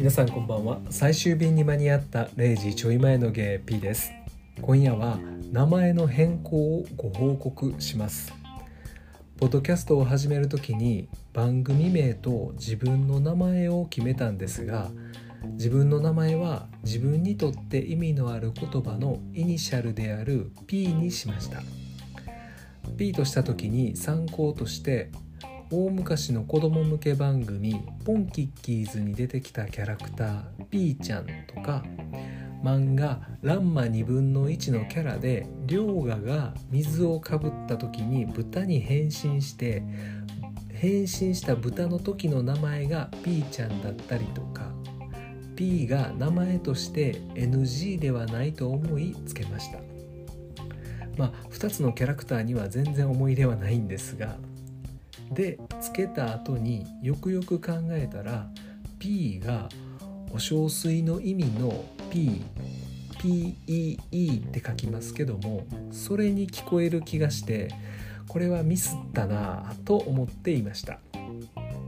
皆さんこんばんは。最終便に間に合った0時ちょい前のゲイ P です。今夜は名前の変更をご報告します。ポッドキャストを始める時に番組名と自分の名前を決めたんですが自分の名前は自分にとって意味のある言葉のイニシャルである P にしました。P とした時に参考として大昔の子供向け番組「ポンキッキーズ」に出てきたキャラクターピーちゃんとか漫画「ランマ2分の1」のキャラで涼河が水をかぶった時に豚に変身して変身した豚の時の名前がピーちゃんだったりとか P が名前として NG ではないと思いつけました。まあ2つのキャラクターには全然思い入れはないんですがでつけた後によくよく考えたら P がお小水の意味の P PEE って書きますけどもそれに聞こえる気がしてこれはミスったなぁと思っていました。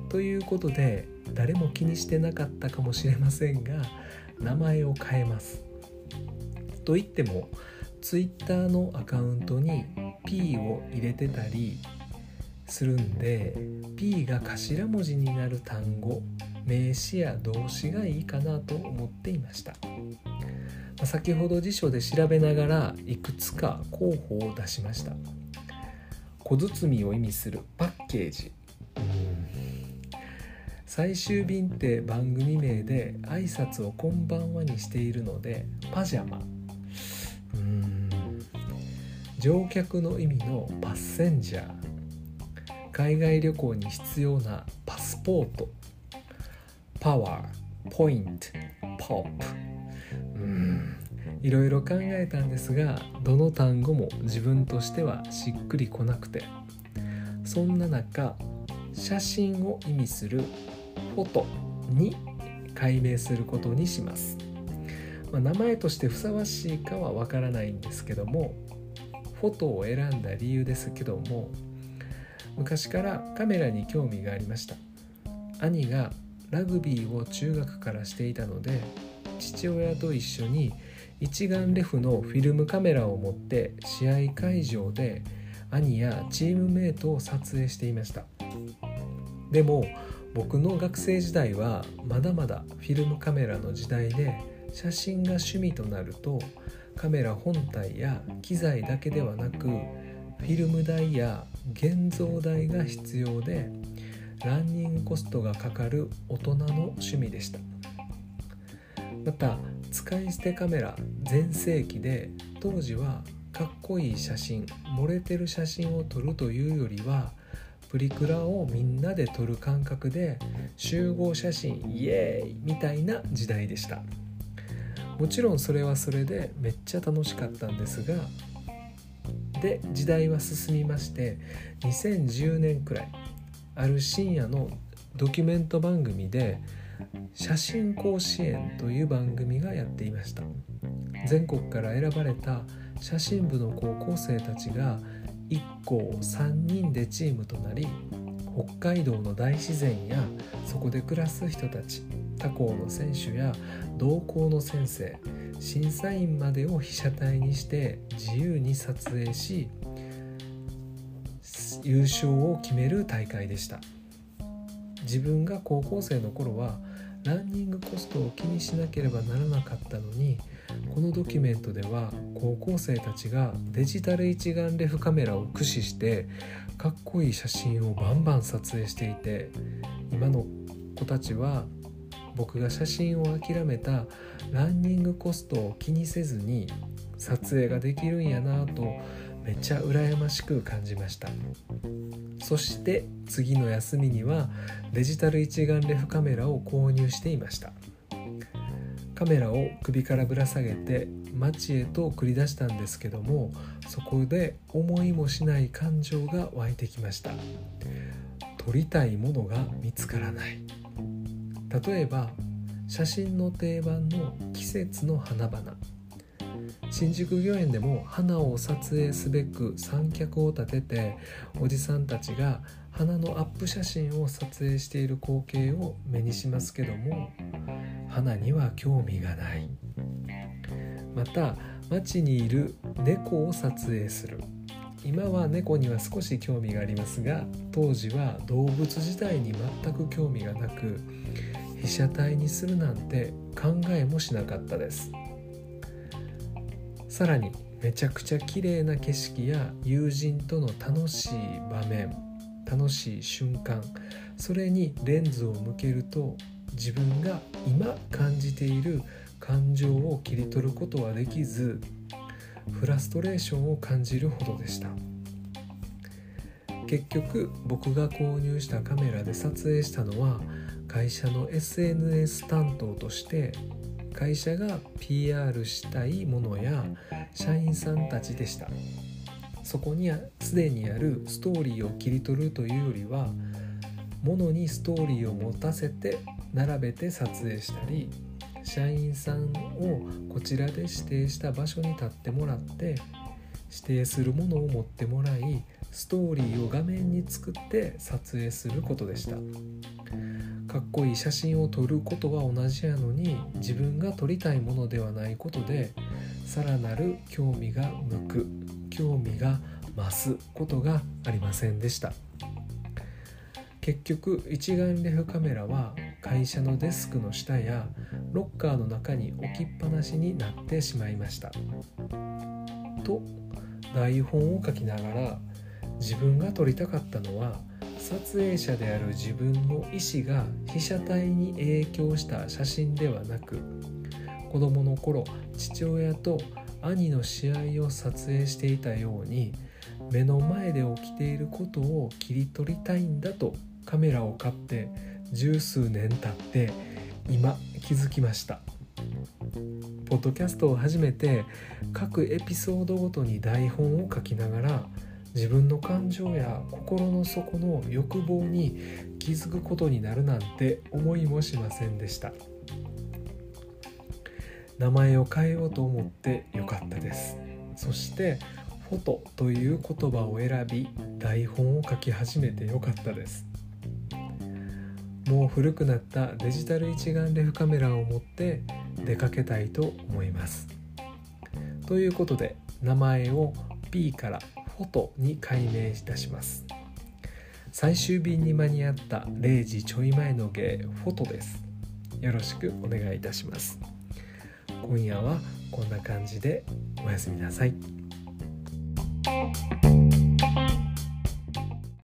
ということで誰も気にしてなかったかもしれませんが名前を変えます。と言っても Twitter のアカウントに P を入れてたりするんで P が頭文字になる単語名詞や動詞がいいかなと思っていました。先ほど辞書で調べながらいくつか候補を出しました。小包を意味するパッケージ。最終便って番組名で挨拶を「こんばんは」にしているのでパジャマ。乗客の意味のパッセンジャー。海外旅行に必要なパスポート。パワーポイントポップ。うん。いろいろ考えたんですがどの単語も自分としてはしっくりこなくて。そんな中写真を意味するフォトに改名することにします、まあ、名前としてふさわしいかはわからないんですけどもフォトを選んだ理由ですけども昔からカメラに興味がありました。兄がラグビーを中学からしていたので父親と一緒に一眼レフのフィルムカメラを持って試合会場で兄やチームメートを撮影していました。でも僕の学生時代はまだまだフィルムカメラの時代で写真が趣味となるとカメラ本体や機材だけではなくフィルム代や現像代が必要でランニングコストがかかる大人の趣味でした。また使い捨てカメラ全盛期で当時はかっこいい写真漏れてる写真を撮るというよりはプリクラをみんなで撮る感覚で集合写真イエーイみたいな時代でした。もちろんそれはそれでめっちゃ楽しかったんですがで時代は進みまして2010年くらいある深夜のドキュメント番組で「写真甲子園」という番組がやっていました。全国から選ばれた写真部の高校生たちが1校3人でチームとなり北海道の大自然やそこで暮らす人たち他校の選手や同校の先生審査員までを被写体にして自由に撮影し優勝を決める大会でした。自分が高校生の頃はランニングコストを気にしなければならなかったのにこのドキュメントでは高校生たちがデジタル一眼レフカメラを駆使してかっこいい写真をバンバン撮影していて今の子たちは僕が写真を諦めたランニングコストを気にせずに撮影ができるんやなとめっちゃ羨ましく感じました。そして次の休みにはデジタル一眼レフカメラを購入していました。カメラを首からぶら下げて街へと繰り出したんですけどもそこで思いもしない感情が湧いてきました。撮りたいものが見つからない。例えば写真の定番の季節の花々。新宿御苑でも花を撮影すべく三脚を立てておじさんたちが花のアップ写真を撮影している光景を目にしますけども花には興味がない。また街にいる猫を撮影する。今は猫には少し興味がありますが当時は動物自体に全く興味がなく被写体にするなんて考えもしなかったです。さらにめちゃくちゃ綺麗な景色や友人との楽しい場面楽しい瞬間それにレンズを向けると自分が今感じている感情を切り取ることはできずフラストレーションを感じるほどでした。結局僕が購入したカメラで撮影したのは会社の SNS 担当として会社が PR したいものや社員さんたちでした。そこにはすでにあるストーリーを切り取るというよりはものにストーリーを持たせて並べて撮影したり社員さんをこちらで指定した場所に立ってもらって指定するものを持ってもらいストーリーを画面に作って撮影することでした。かっこいい写真を撮ることは同じやのに自分が撮りたいものではないことでさらなる興味が向く興味が増すことがありませんでした。結局一眼レフカメラは会社のデスクの下やロッカーの中に置きっぱなしになってしまいました。と台本を書きながら自分が撮りたかったのは撮影者である自分の意思が被写体に影響した写真ではなく子供の頃父親と兄の試合を撮影していたように目の前で起きていることを切り取りたいんだとカメラを買って十数年経って今気づきました。ポッドキャストを始めて各エピソードごとに台本を書きながら自分の感情や心の底の欲望に気づくことになるなんて思いもしませんでした。名前を変えようと思ってよかったです。そしてフォトという言葉を選び台本を書き始めてよかったです。もう古くなったデジタル一眼レフカメラを持って出かけたいと思います。ということで名前を P からフォトに改名いたします。最終便に間に合った0時ちょい前の芸フォトです。よろしくお願いいたします。今夜はこんな感じでおやすみなさい。